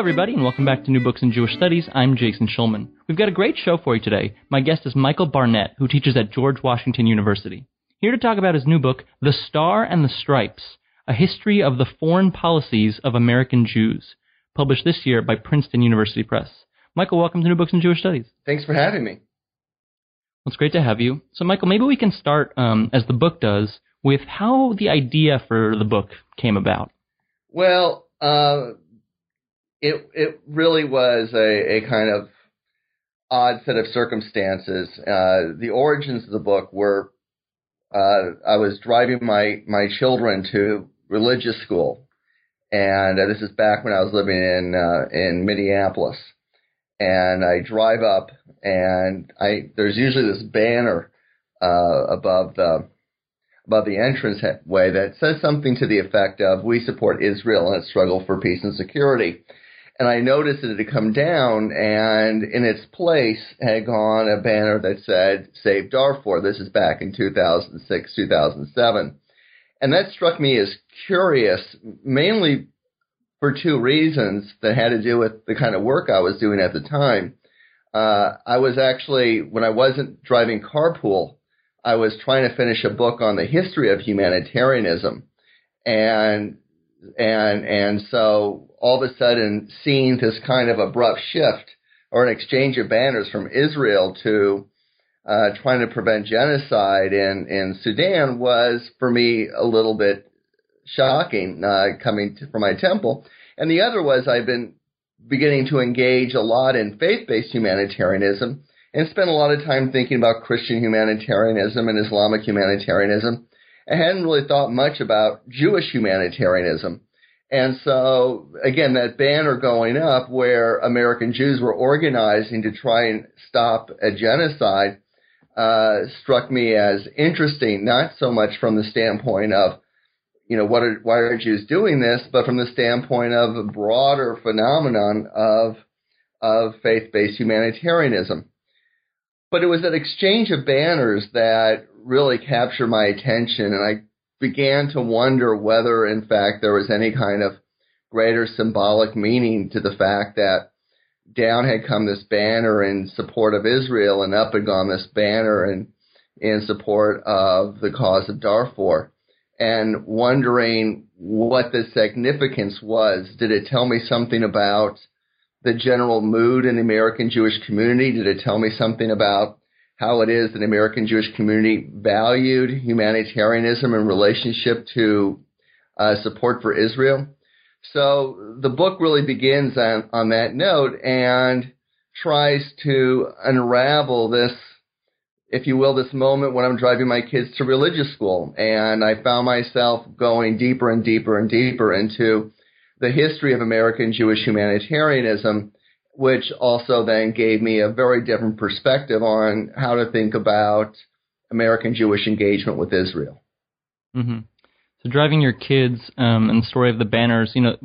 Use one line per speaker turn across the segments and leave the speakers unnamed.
Everybody, and welcome back to New Books in Jewish Studies. I'm Jason Schulman. We've got a great show for you today. My guest is Michael Barnett, who teaches at George Washington University. Here to talk about his new book, The Star and the Stripes A History of the Foreign Policies of American Jews, published this year by Princeton University Press. Michael, welcome to New Books in Jewish Studies.
Thanks for having me.
Well, it's great to have you. So, Michael, maybe we can start, um, as the book does, with how the idea for the book came about.
Well, uh, it it really was a, a kind of odd set of circumstances. Uh, the origins of the book were uh, I was driving my my children to religious school, and uh, this is back when I was living in uh, in Minneapolis. And I drive up, and I there's usually this banner uh, above the above the entrance way that says something to the effect of "We support Israel in its struggle for peace and security." And I noticed that it had come down, and in its place had gone a banner that said "Save Darfur." This is back in 2006, 2007, and that struck me as curious, mainly for two reasons that had to do with the kind of work I was doing at the time. Uh, I was actually, when I wasn't driving carpool, I was trying to finish a book on the history of humanitarianism, and and and so all of a sudden seeing this kind of abrupt shift or an exchange of banners from Israel to uh, trying to prevent genocide in in Sudan was for me a little bit shocking uh, coming to, from my temple, and the other was I've been beginning to engage a lot in faith-based humanitarianism and spend a lot of time thinking about Christian humanitarianism and Islamic humanitarianism I hadn't really thought much about Jewish humanitarianism. And so, again, that banner going up where American Jews were organizing to try and stop a genocide uh, struck me as interesting, not so much from the standpoint of, you know, what are, why are Jews doing this, but from the standpoint of a broader phenomenon of, of faith-based humanitarianism. But it was that exchange of banners that really captured my attention, and I began to wonder whether, in fact, there was any kind of greater symbolic meaning to the fact that down had come this banner in support of Israel, and up had gone this banner in in support of the cause of Darfur, and wondering what the significance was. Did it tell me something about the general mood in the American Jewish community? Did it tell me something about how it is that the American Jewish community valued humanitarianism in relationship to uh, support for Israel. So the book really begins on, on that note and tries to unravel this, if you will, this moment when I'm driving my kids to religious school. And I found myself going deeper and deeper and deeper into the history of American Jewish humanitarianism which also then gave me a very different perspective on how to think about American Jewish engagement with Israel.
Mm-hmm. So, driving your kids um, and the story of the banners, you know,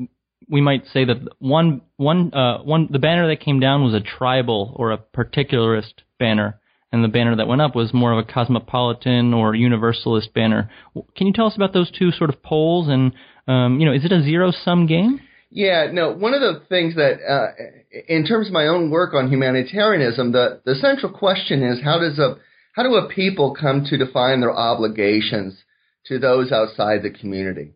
we might say that one, one, uh, one, the banner that came down was a tribal or a particularist banner, and the banner that went up was more of a cosmopolitan or universalist banner. Can you tell us about those two sort of poles? And um, you know, is it a zero sum game?
Yeah, no. One of the things that, uh, in terms of my own work on humanitarianism, the the central question is how does a how do a people come to define their obligations to those outside the community?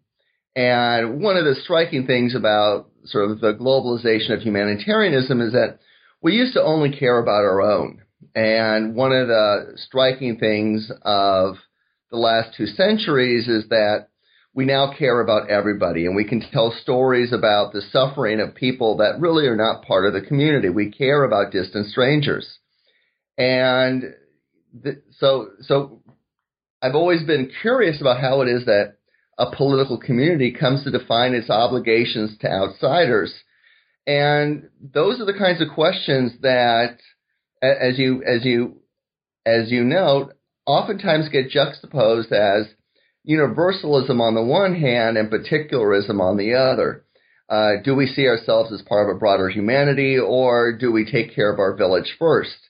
And one of the striking things about sort of the globalization of humanitarianism is that we used to only care about our own. And one of the striking things of the last two centuries is that we now care about everybody and we can tell stories about the suffering of people that really are not part of the community. We care about distant strangers. And the, so, so I've always been curious about how it is that a political community comes to define its obligations to outsiders? And those are the kinds of questions that, as you as you as you note, oftentimes get juxtaposed as universalism on the one hand and particularism on the other. Uh, do we see ourselves as part of a broader humanity, or do we take care of our village first?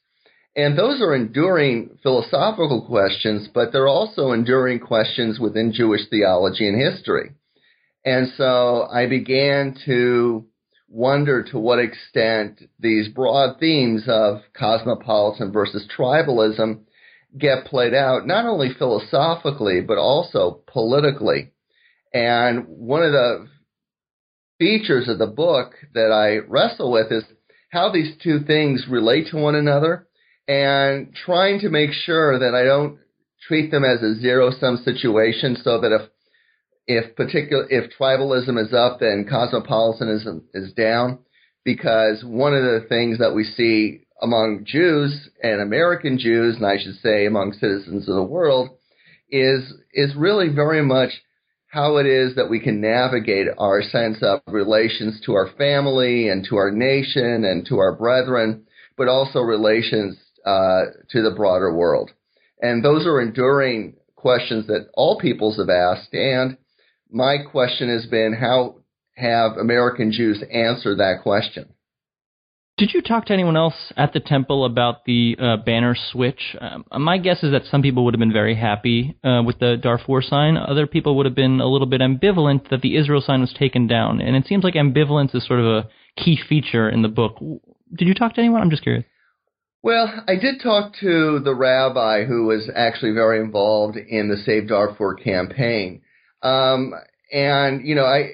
And those are enduring philosophical questions, but they're also enduring questions within Jewish theology and history. And so I began to wonder to what extent these broad themes of cosmopolitan versus tribalism get played out, not only philosophically, but also politically. And one of the features of the book that I wrestle with is how these two things relate to one another and trying to make sure that I don't treat them as a zero sum situation so that if if particular if tribalism is up then cosmopolitanism is down because one of the things that we see among Jews and American Jews and I should say among citizens of the world is is really very much how it is that we can navigate our sense of relations to our family and to our nation and to our brethren, but also relations uh, to the broader world. And those are enduring questions that all peoples have asked. And my question has been how have American Jews answered that question?
Did you talk to anyone else at the temple about the uh, banner switch? Um, my guess is that some people would have been very happy uh, with the Darfur sign. Other people would have been a little bit ambivalent that the Israel sign was taken down. And it seems like ambivalence is sort of a key feature in the book. Did you talk to anyone? I'm just curious.
Well, I did talk to the rabbi who was actually very involved in the Save Darfur campaign. Um, and, you know, I,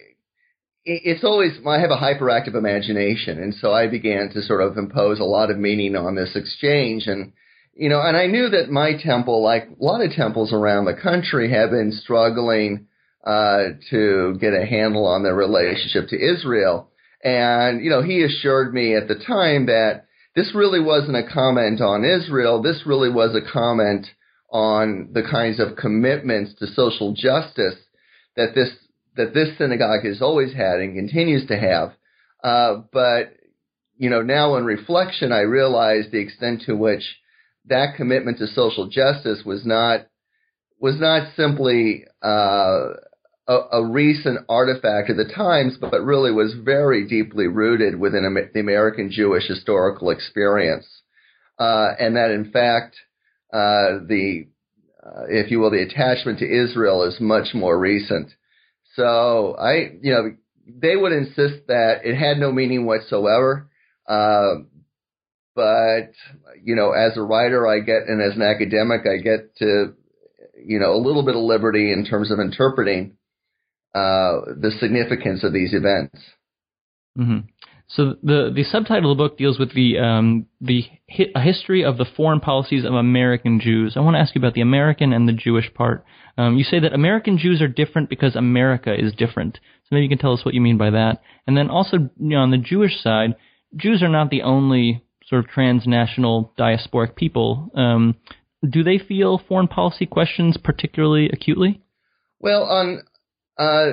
it's always I have a hyperactive imagination, and so I began to sort of impose a lot of meaning on this exchange, and you know, and I knew that my temple, like a lot of temples around the country, have been struggling uh, to get a handle on their relationship to Israel, and you know, he assured me at the time that this really wasn't a comment on Israel. This really was a comment on the kinds of commitments to social justice that this that this synagogue has always had and continues to have. Uh, but you know, now in reflection, I realize the extent to which that commitment to social justice was not was not simply uh, a, a, recent artifact of the times, but really was very deeply rooted within the American Jewish historical experience, uh, and that in fact uh, the uh, if you will, the attachment to Israel is much more recent. So I, you know, they would insist that it had no meaning whatsoever. Uh, but you know, as a writer, I get, and as an academic, I get to, you know, a little bit of liberty in terms of interpreting uh, the significance of these events.
Mm-hmm. So the the subtitle of the book deals with the um, the hi- history of the foreign policies of American Jews. I want to ask you about the American and the Jewish part. Um, you say that American Jews are different because America is different. So maybe you can tell us what you mean by that. And then also you know, on the Jewish side, Jews are not the only sort of transnational diasporic people. Um, do they feel foreign policy questions particularly acutely?
Well, on uh,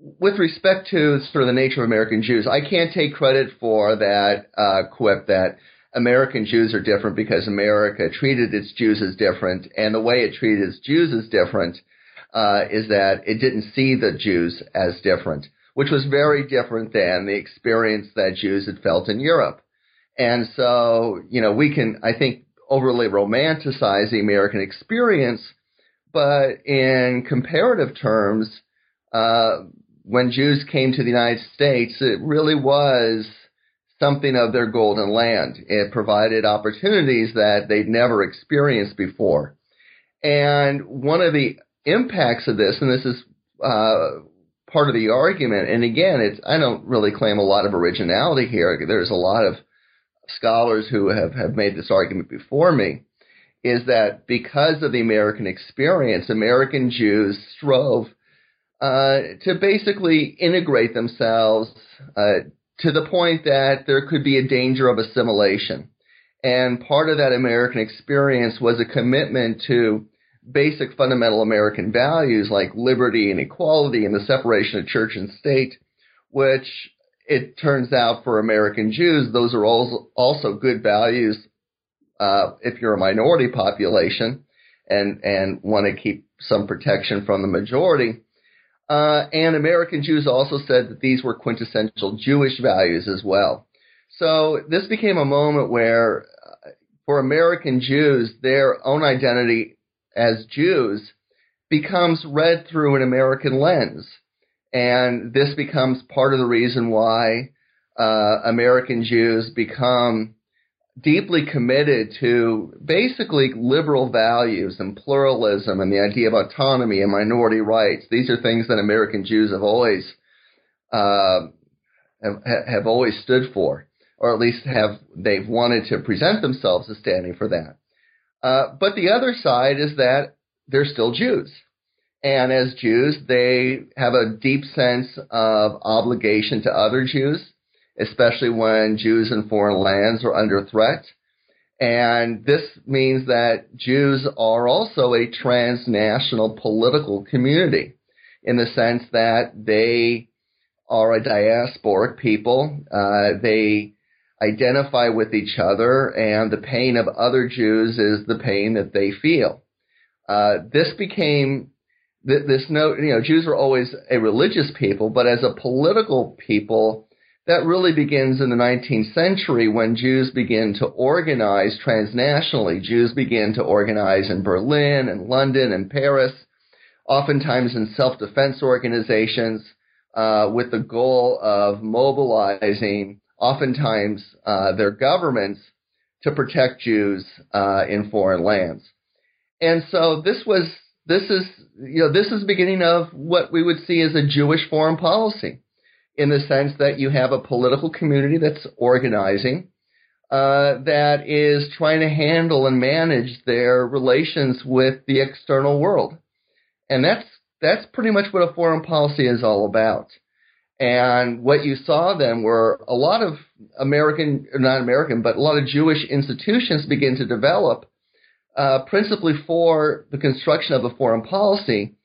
with respect to sort of the nature of American Jews, I can't take credit for that uh, quip that American Jews are different because America treated its Jews as different, and the way it treated its Jews as different uh, is that it didn't see the Jews as different, which was very different than the experience that Jews had felt in Europe. And so, you know, we can, I think, overly romanticize the American experience, but in comparative terms, uh, when Jews came to the United States, it really was something of their golden land. It provided opportunities that they'd never experienced before. And one of the impacts of this, and this is uh, part of the argument, and again, it's I don't really claim a lot of originality here. There's a lot of scholars who have, have made this argument before me, is that because of the American experience, American Jews strove uh, to basically integrate themselves uh, to the point that there could be a danger of assimilation. And part of that American experience was a commitment to basic fundamental American values like liberty and equality and the separation of church and state, which it turns out for American Jews, those are also good values uh, if you're a minority population and and want to keep some protection from the majority. Uh, and American Jews also said that these were quintessential Jewish values as well. So this became a moment where, uh, for American Jews, their own identity as Jews becomes read through an American lens. And this becomes part of the reason why uh, American Jews become deeply committed to basically liberal values and pluralism and the idea of autonomy and minority rights. These are things that American Jews have always uh, have, have always stood for, or at least have they've wanted to present themselves as standing for that. Uh, but the other side is that they're still Jews. And as Jews, they have a deep sense of obligation to other Jews especially when Jews in foreign lands are under threat. And this means that Jews are also a transnational political community in the sense that they are a diasporic people. Uh, they identify with each other, and the pain of other Jews is the pain that they feel. Uh, this became this note. You know, Jews were always a religious people, but as a political people, that really begins in the 19th century when Jews begin to organize transnationally. Jews begin to organize in Berlin and London and Paris, oftentimes in self defense organizations, uh, with the goal of mobilizing, oftentimes, uh, their governments to protect Jews uh, in foreign lands. And so this was this is you know this is the beginning of what we would see as a Jewish foreign policy in the sense that you have a political community that's organizing, uh, that is trying to handle and manage their relations with the external world. And that's, that's pretty much what a foreign policy is all about. And what you saw then were a lot of American, not American, but a lot of Jewish institutions begin to develop, uh, principally for the construction of a foreign policy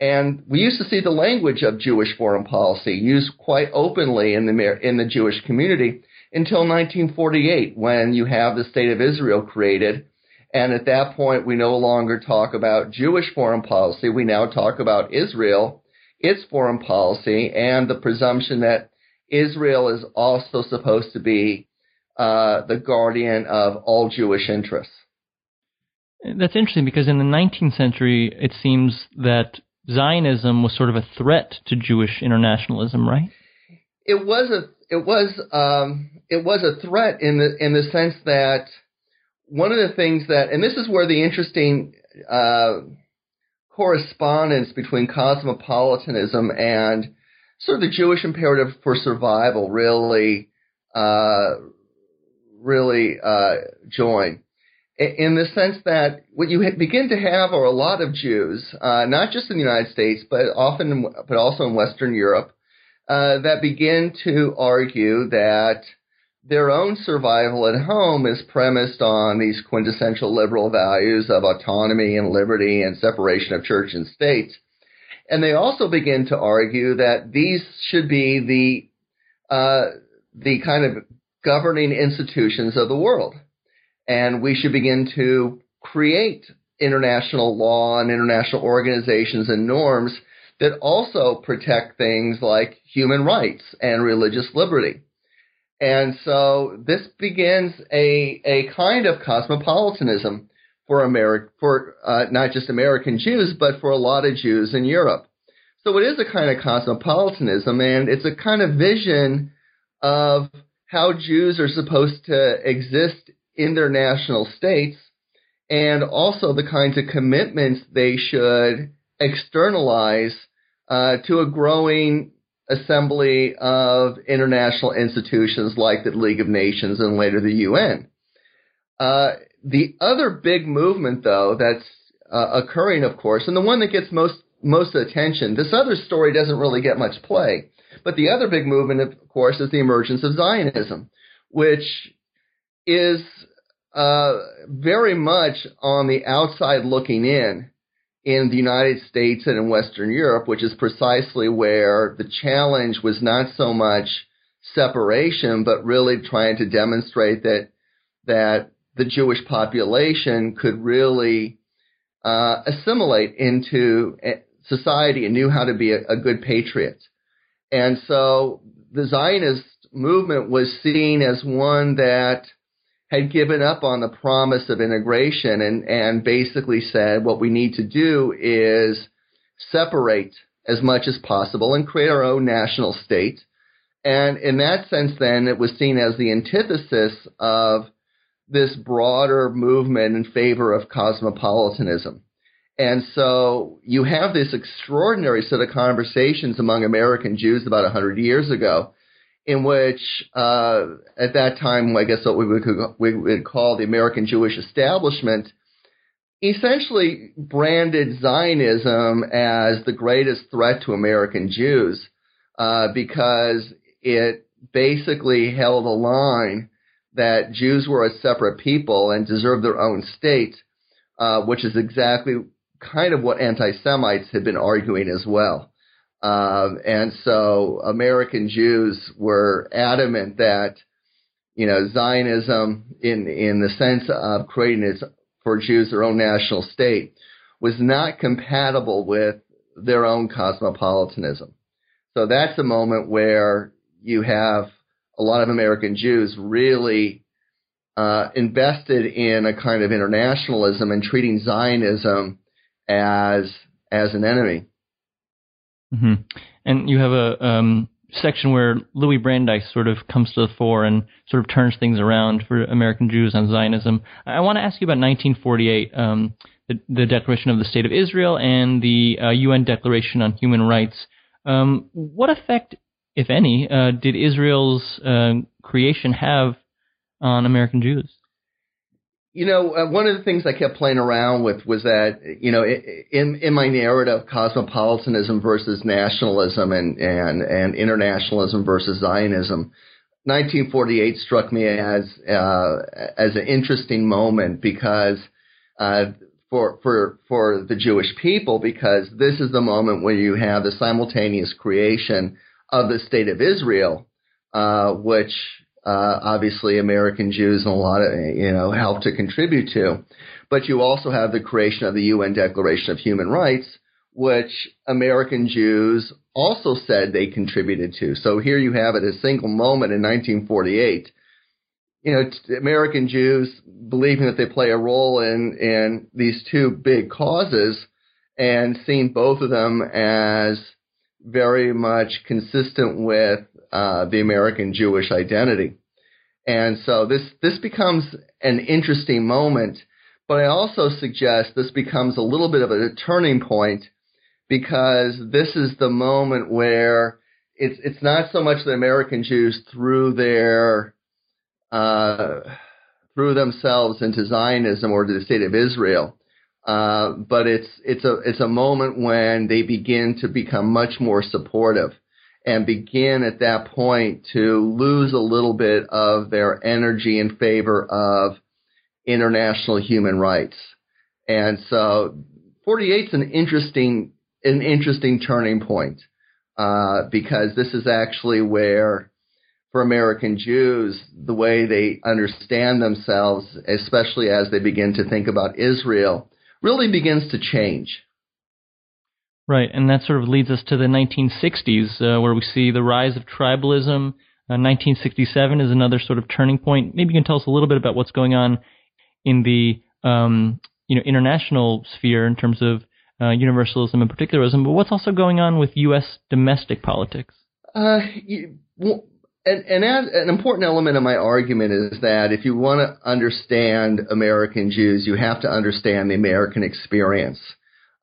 and we used to see the language of Jewish foreign policy used quite openly in the, in the Jewish community until 1948 when you have the State of Israel created. And at that point, we no longer talk about Jewish foreign policy. We now talk about Israel, its foreign policy, and the presumption that Israel is also supposed to be uh, the guardian of all Jewish interests.
That's interesting because in the 19th century, it seems that Zionism was sort of a threat to Jewish internationalism, right?
It was a it was um, it was a threat in the in the sense that one of the things that and this is where the interesting uh, correspondence between cosmopolitanism and sort of the Jewish imperative for survival really uh, really uh, join in the sense that what you begin to have are a lot of Jews, uh, not just in the United States, but often, but also in Western Europe, uh, that begin to argue that their own survival at home is premised on these quintessential liberal values of autonomy and liberty and separation of church and state. And they also begin to argue that these should be the uh, the kind of governing institutions of the world and we should begin to create international law and international organizations and norms that also protect things like human rights and religious liberty. And so this begins a, a kind of cosmopolitanism for Ameri- for uh, not just American Jews, but for a lot of Jews in Europe. So it is a kind of cosmopolitanism, and it's a kind of vision of how Jews are supposed to exist in their national states and also the kinds of commitments they should externalize uh, to a growing assembly of international institutions like the League of Nations and later the UN. Uh, the other big movement, though, that's uh, occurring, of course, and the one that gets most most attention. This other story doesn't really get much play, but the other big movement, of course, is the emergence of Zionism, which is uh, very much on the outside looking in in the United States and in Western Europe, which is precisely where the challenge was not so much separation, but really trying to demonstrate that that the Jewish population could really uh, assimilate into society and knew how to be a, a good patriot. And so the Zionist movement was seen as one that had given up on the promise of integration and, and basically said what we need to do is separate as much as possible and create our own national state. And in that sense, then, it was seen as the antithesis of this broader movement in favor of cosmopolitanism. And so you have this extraordinary set of conversations among American Jews about 100 years ago, in which, uh, at that time, I guess what we would, we would call the American Jewish establishment, essentially branded Zionism as the greatest threat to American Jews uh, because it basically held a line that Jews were a separate people and deserved their own state, uh, which is exactly kind of what anti-Semites had been arguing as well. Um, and so American Jews were adamant that, you know, Zionism in, in the sense of creating its, for Jews their own national state was not compatible with their own cosmopolitanism. So that's a moment where you have a lot of American Jews really uh, invested in a kind of internationalism and treating Zionism as as an enemy.
Mm-hmm. And you have a um, section where Louis Brandeis sort of comes to the fore and sort of turns things around for American Jews on Zionism. I want to ask you about 1948, um, the, the, Declaration of the State of Israel and the uh, UN Declaration on Human Rights. Um, what effect, if any, uh, did Israel's uh, creation have on American Jews?
You know, uh, one of the things I kept playing around with was that, you know, in in my narrative, cosmopolitanism versus nationalism and and and internationalism versus Zionism. 1948 struck me as uh, as an interesting moment because uh, for for for the Jewish people because this is the moment where you have the simultaneous creation of the state of Israel, uh, which uh, obviously American Jews and a lot of you know help to contribute to, but you also have the creation of the UN Declaration of Human Rights, which American Jews also said they contributed to. So here you have it, a single moment in 1948. You know, American Jews believing that they play a role in in these two big causes, and seeing both of them as very much consistent with uh, the American Jewish identity. And so this this becomes an interesting moment, but I also suggest this becomes a little bit of a turning point because this is the moment where it's it's not so much the American Jews threw their uh, threw themselves into Zionism or to the state of Israel, uh, but it's it's a it's a moment when they begin to become much more supportive and begin at that point to lose a little bit of their energy in favor of international human rights. And so 48 is an interesting, an interesting turning point, uh, because this is actually where for American Jews, the way they understand themselves, especially as they begin to think about Israel, really begins to change.
Right, and that sort of leads us to the 1960s, uh, where we see the rise of tribalism. Uh, 1967 is another sort of turning point. Maybe you can tell us a little bit about what's going on in the um, you know international sphere in terms of uh, universalism and particularism, but what's also going on with U.S. domestic politics?
Uh, you, well, and, and an important element of my argument is that if you want to understand American Jews, you have to understand the American experience.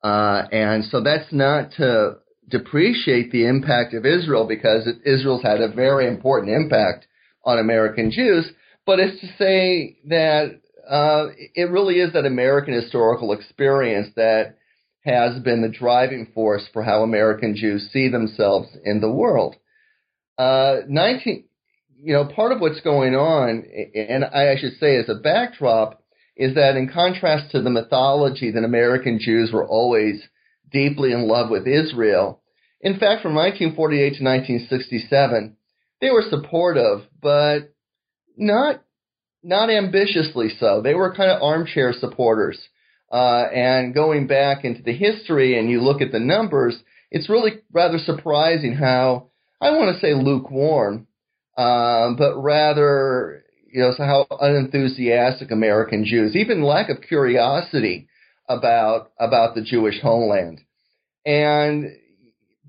Uh, and so that's not to depreciate the impact of Israel because Israel's had a very important impact on American Jews, but it's to say that uh, it really is that American historical experience that has been the driving force for how American Jews see themselves in the world. Uh, 19, you know, part of what's going on, and I should say as a backdrop, is that in contrast to the mythology that American Jews were always deeply in love with Israel, in fact, from 1948 to 1967, they were supportive, but not not ambitiously so. They were kind of armchair supporters. Uh, and going back into the history and you look at the numbers, it's really rather surprising how I want to say lukewarm, um, but rather you know so how unenthusiastic American Jews, even lack of curiosity about about the Jewish homeland, and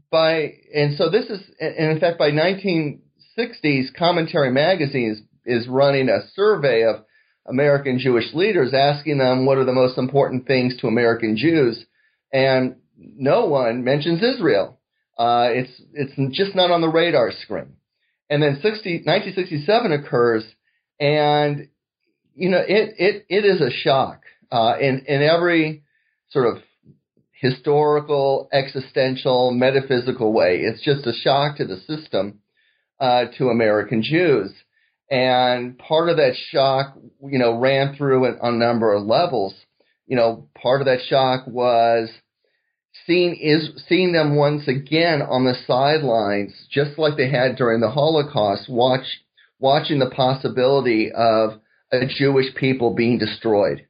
by and so this is and in fact by 1960s, Commentary Magazine is, is running a survey of American Jewish leaders, asking them what are the most important things to American Jews, and no one mentions Israel. Uh, it's it's just not on the radar screen. And then 60, 1967 occurs, and you know it it it is a shock uh, in in every sort of historical, existential, metaphysical way. It's just a shock to the system uh, to American Jews. And part of that shock, you know, ran through on a number of levels. You know, part of that shock was seeing is seeing them once again on the sidelines, just like they had during the Holocaust, watch watching the possibility of a Jewish people being destroyed.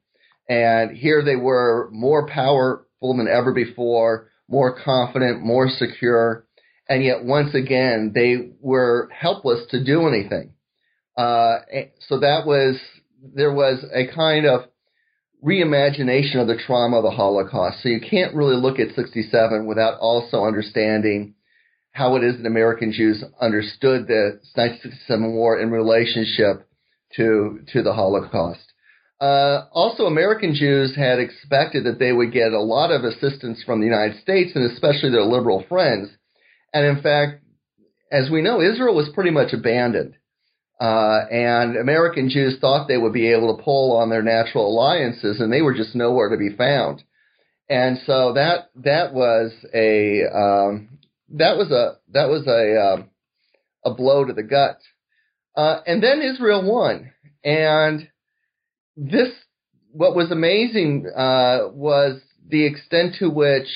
And here they were more powerful than ever before, more confident, more secure, and yet once again they were helpless to do anything. Uh, so that was there was a kind of reimagination of the trauma of the Holocaust. So you can't really look at 67 without also understanding how it is that American Jews understood the 1967 war in relationship to to the Holocaust. Uh, also, American Jews had expected that they would get a lot of assistance from the United States and especially their liberal friends. And in fact, as we know, Israel was pretty much abandoned. Uh, and American Jews thought they would be able to pull on their natural alliances, and they were just nowhere to be found. And so that that was a um, that was a that was a um, a blow to the gut. Uh, and then Israel won, and this what was amazing uh, was the extent to which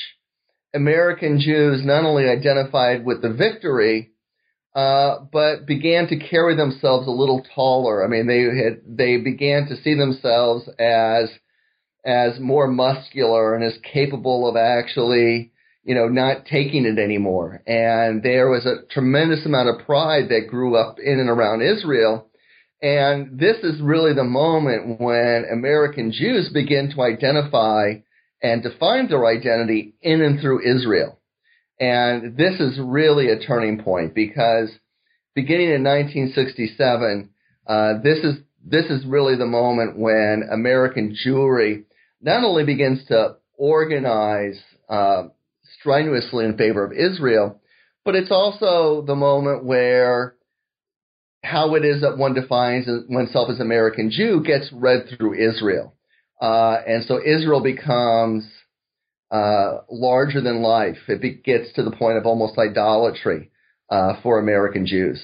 American Jews not only identified with the victory, uh, but began to carry themselves a little taller. I mean, they had they began to see themselves as as more muscular and as capable of actually, you know, not taking it anymore. And there was a tremendous amount of pride that grew up in and around Israel. And this is really the moment when American Jews begin to identify and define their identity in and through Israel. And this is really a turning point because beginning in 1967, uh, this is this is really the moment when American Jewry not only begins to organize uh, strenuously in favor of Israel, but it's also the moment where how it is that one defines oneself as American Jew gets read through Israel. Uh, and so Israel becomes uh, larger than life. It gets to the point of almost idolatry uh, for American Jews.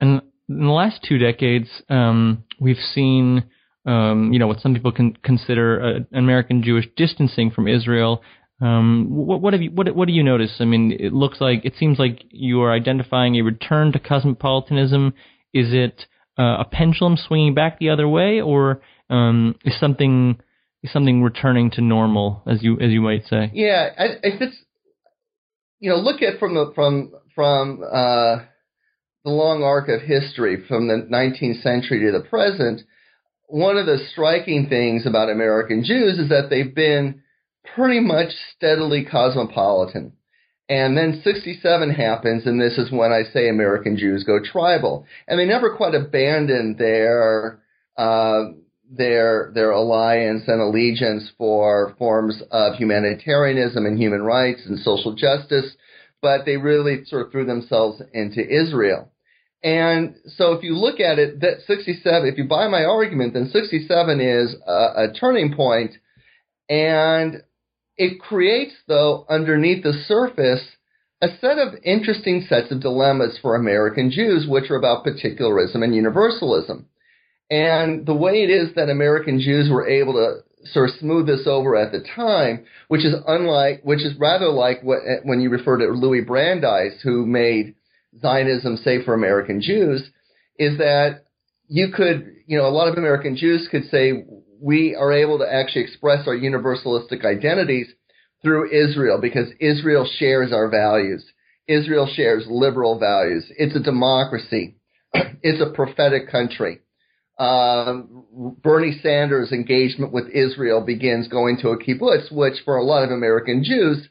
And in the last two decades, um, we've seen, um, you know, what some people can consider an American Jewish distancing from Israel. Um, what, what, have you what, what do you notice? I mean, it looks like it seems like you are identifying a return to cosmopolitanism. Is it uh, a pendulum swinging back the other way, or um, is something something returning to normal, as you as you might say.
Yeah, if it's you know, look at from the from from uh, the long arc of history from the 19th century to the present. One of the striking things about American Jews is that they've been pretty much steadily cosmopolitan. And then 67 happens, and this is when I say American Jews go tribal. And they never quite abandoned their uh, their their alliance and allegiance for forms of humanitarianism and human rights and social justice, but they really sort of threw themselves into Israel. And so if you look at it, that 67, if you buy my argument, then 67 is a, a turning point, and it creates, though, underneath the surface, a set of interesting sets of dilemmas for American Jews, which are about particularism and universalism. And the way it is that American Jews were able to sort of smooth this over at the time, which is unlike, which is rather like what, eh, when you refer to Louis Brandeis, who made Zionism safe for American Jews, is that you could, you know, a lot of American Jews could say we are able to actually express our universalistic identities through Israel because Israel shares our values. Israel shares liberal values. It's a democracy. it's a prophetic country. Um, Bernie Sanders' engagement with Israel begins going to a kibbutz, which for a lot of American Jews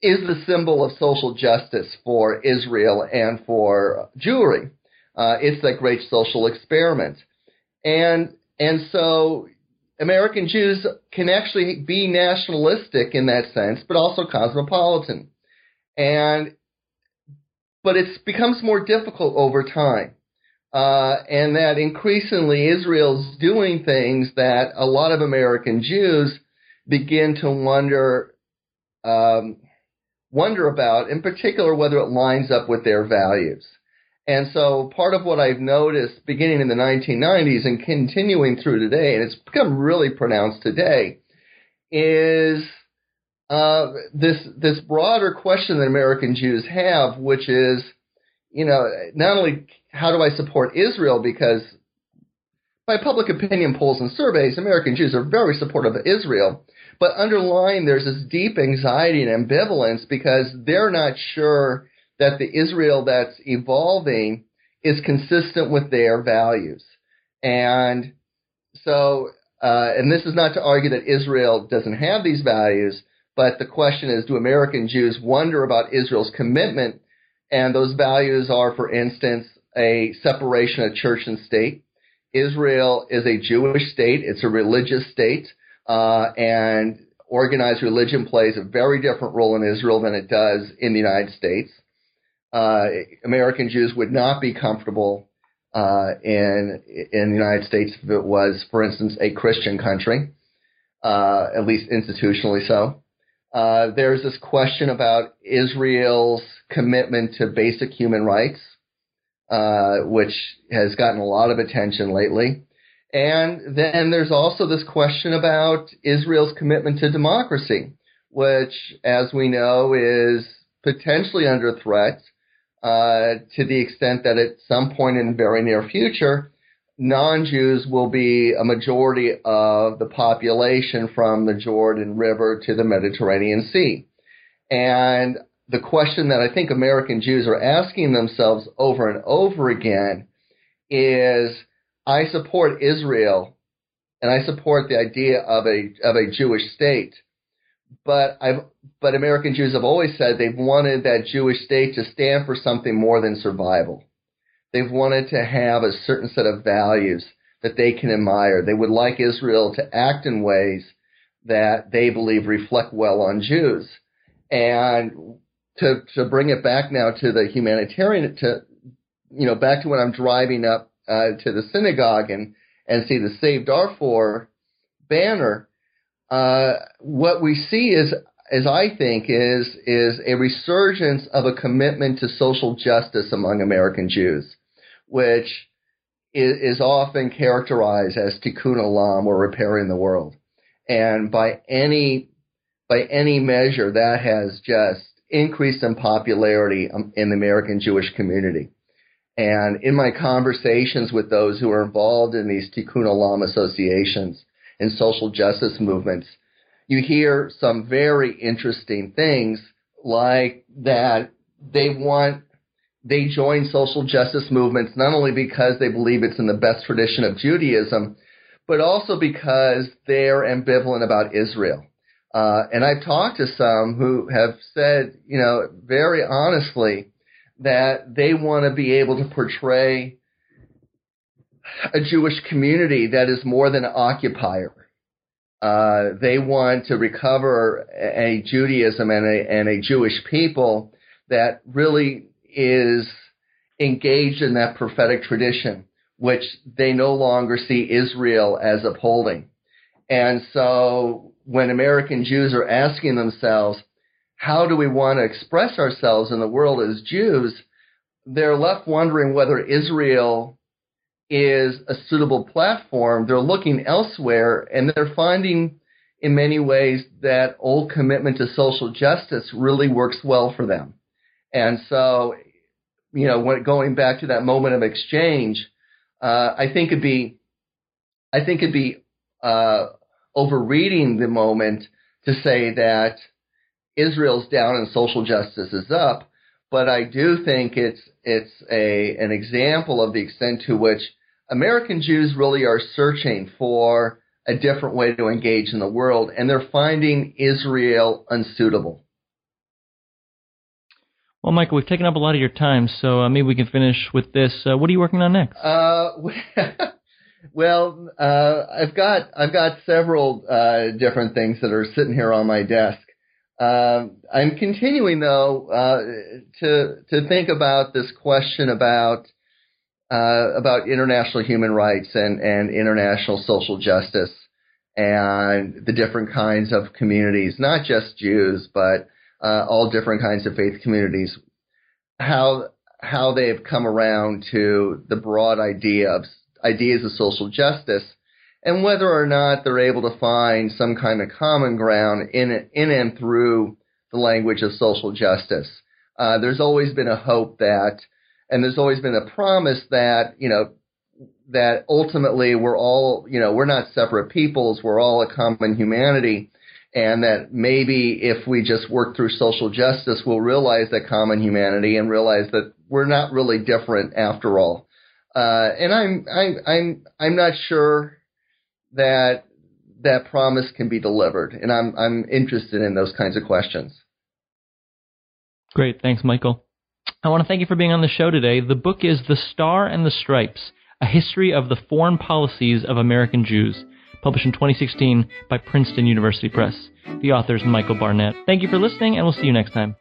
is the symbol of social justice for Israel and for Jewry. Uh, it's that great social experiment. And, and so American Jews can actually be nationalistic in that sense, but also cosmopolitan. And, but it becomes more difficult over time. Uh, and that increasingly Israel's doing things that a lot of American Jews begin to wonder, um, wonder about, in particular, whether it lines up with their values. And so part of what I've noticed beginning in the 1990s and continuing through today, and it's become really pronounced today, is uh, this this broader question that American Jews have, which is, you know, not only how do I support Israel because by public opinion polls and surveys, American Jews are very supportive of Israel, but underlying there's this deep anxiety and ambivalence because they're not sure that the Israel that's evolving is consistent with their values. And so, uh, and this is not to argue that Israel doesn't have these values, but the question is, do American Jews wonder about Israel's commitment? And those values are, for instance, a separation of church and state. Israel is a Jewish state. It's a religious state. Uh, and organized religion plays a very different role in Israel than it does in the United States uh, American Jews would not be comfortable uh, in in the United States if it was, for instance, a Christian country, uh, at least institutionally so. Uh, there's this question about Israel's commitment to basic human rights, uh, which has gotten a lot of attention lately. And then there's also this question about Israel's commitment to democracy, which, as we know, is potentially under threat uh, to the extent that at some point in the very near future, non-Jews will be a majority of the population from the Jordan River to the Mediterranean Sea. And the question that I think American Jews are asking themselves over and over again is, I support Israel and I support the idea of a, of a Jewish state, but I've but American Jews have always said they've wanted that Jewish state to stand for something more than survival. They've wanted to have a certain set of values that they can admire. They would like Israel to act in ways that they believe reflect well on Jews. And to to bring it back now to the humanitarian to you know back to when I'm driving up uh, to the synagogue and and see the Save Darfur banner uh, what we see is, as I think, is is a resurgence of a commitment to social justice among American Jews, which is, is often characterized as tikkun olam or repairing the world. And by any by any measure, that has just increased in popularity um, in the American Jewish community. And in my conversations with those who are involved in these tikkun olam associations, and social justice movements, you hear some very interesting things like that they want they join social justice movements not only because they believe it's in the best tradition of Judaism, but also because they're ambivalent about Israel. Uh, and I've talked to some who have said, you know, very honestly that they want to be able to portray a Jewish community that is more than an occupier. Uh, they want to recover a Judaism and a, and a Jewish people that really is engaged in that prophetic tradition, which they no longer see Israel as upholding. And so when American Jews are asking themselves, how do we want to express ourselves in the world as Jews? They're left wondering whether Israel is a suitable platform, they're looking elsewhere and they're finding in many ways that old commitment to social justice really works well for them. And so, you know, when going back to that moment of exchange, uh, I think it'd be, I think it'd be uh, overreading the moment to say that Israel's down and social justice is up. But I do think it's it's a an example of the extent to which American Jews really are searching for a different way to engage in the world, and they're finding Israel unsuitable.
Well, Michael, we've taken up a lot of your time, so uh, maybe we can finish with this. Uh, what are you working on next?
Uh, well, uh, I've got I've got several uh, different things that are sitting here on my desk. Um, I'm continuing though uh, to to think about this question about about international human rights and and international social justice and the different kinds of communities, not just Jews, but uh, all different kinds of faith communities, how how they have come around to the broad idea of ideas of social justice, and whether or not they're able to find some kind of common ground in in and through the language of social justice. Uh, there's always been a hope that, and there's always been a promise that you know that ultimately we're all you know we're not separate peoples, we're all a common humanity and that maybe if we just work through social justice, we'll realize that common humanity and realize that we're not really different after all. Uh, and I'm I'm I'm I'm not sure that that promise can be delivered, and I'm I'm interested in those kinds of questions.
Great, thanks, Michael. I want to thank you for being on the show today. The book is The Star and the Stripes: A History of the Foreign Policies of American Jews published in 2016 by Princeton University Press. The author is Michael Barnett. Thank you for listening, and we'll see you next time.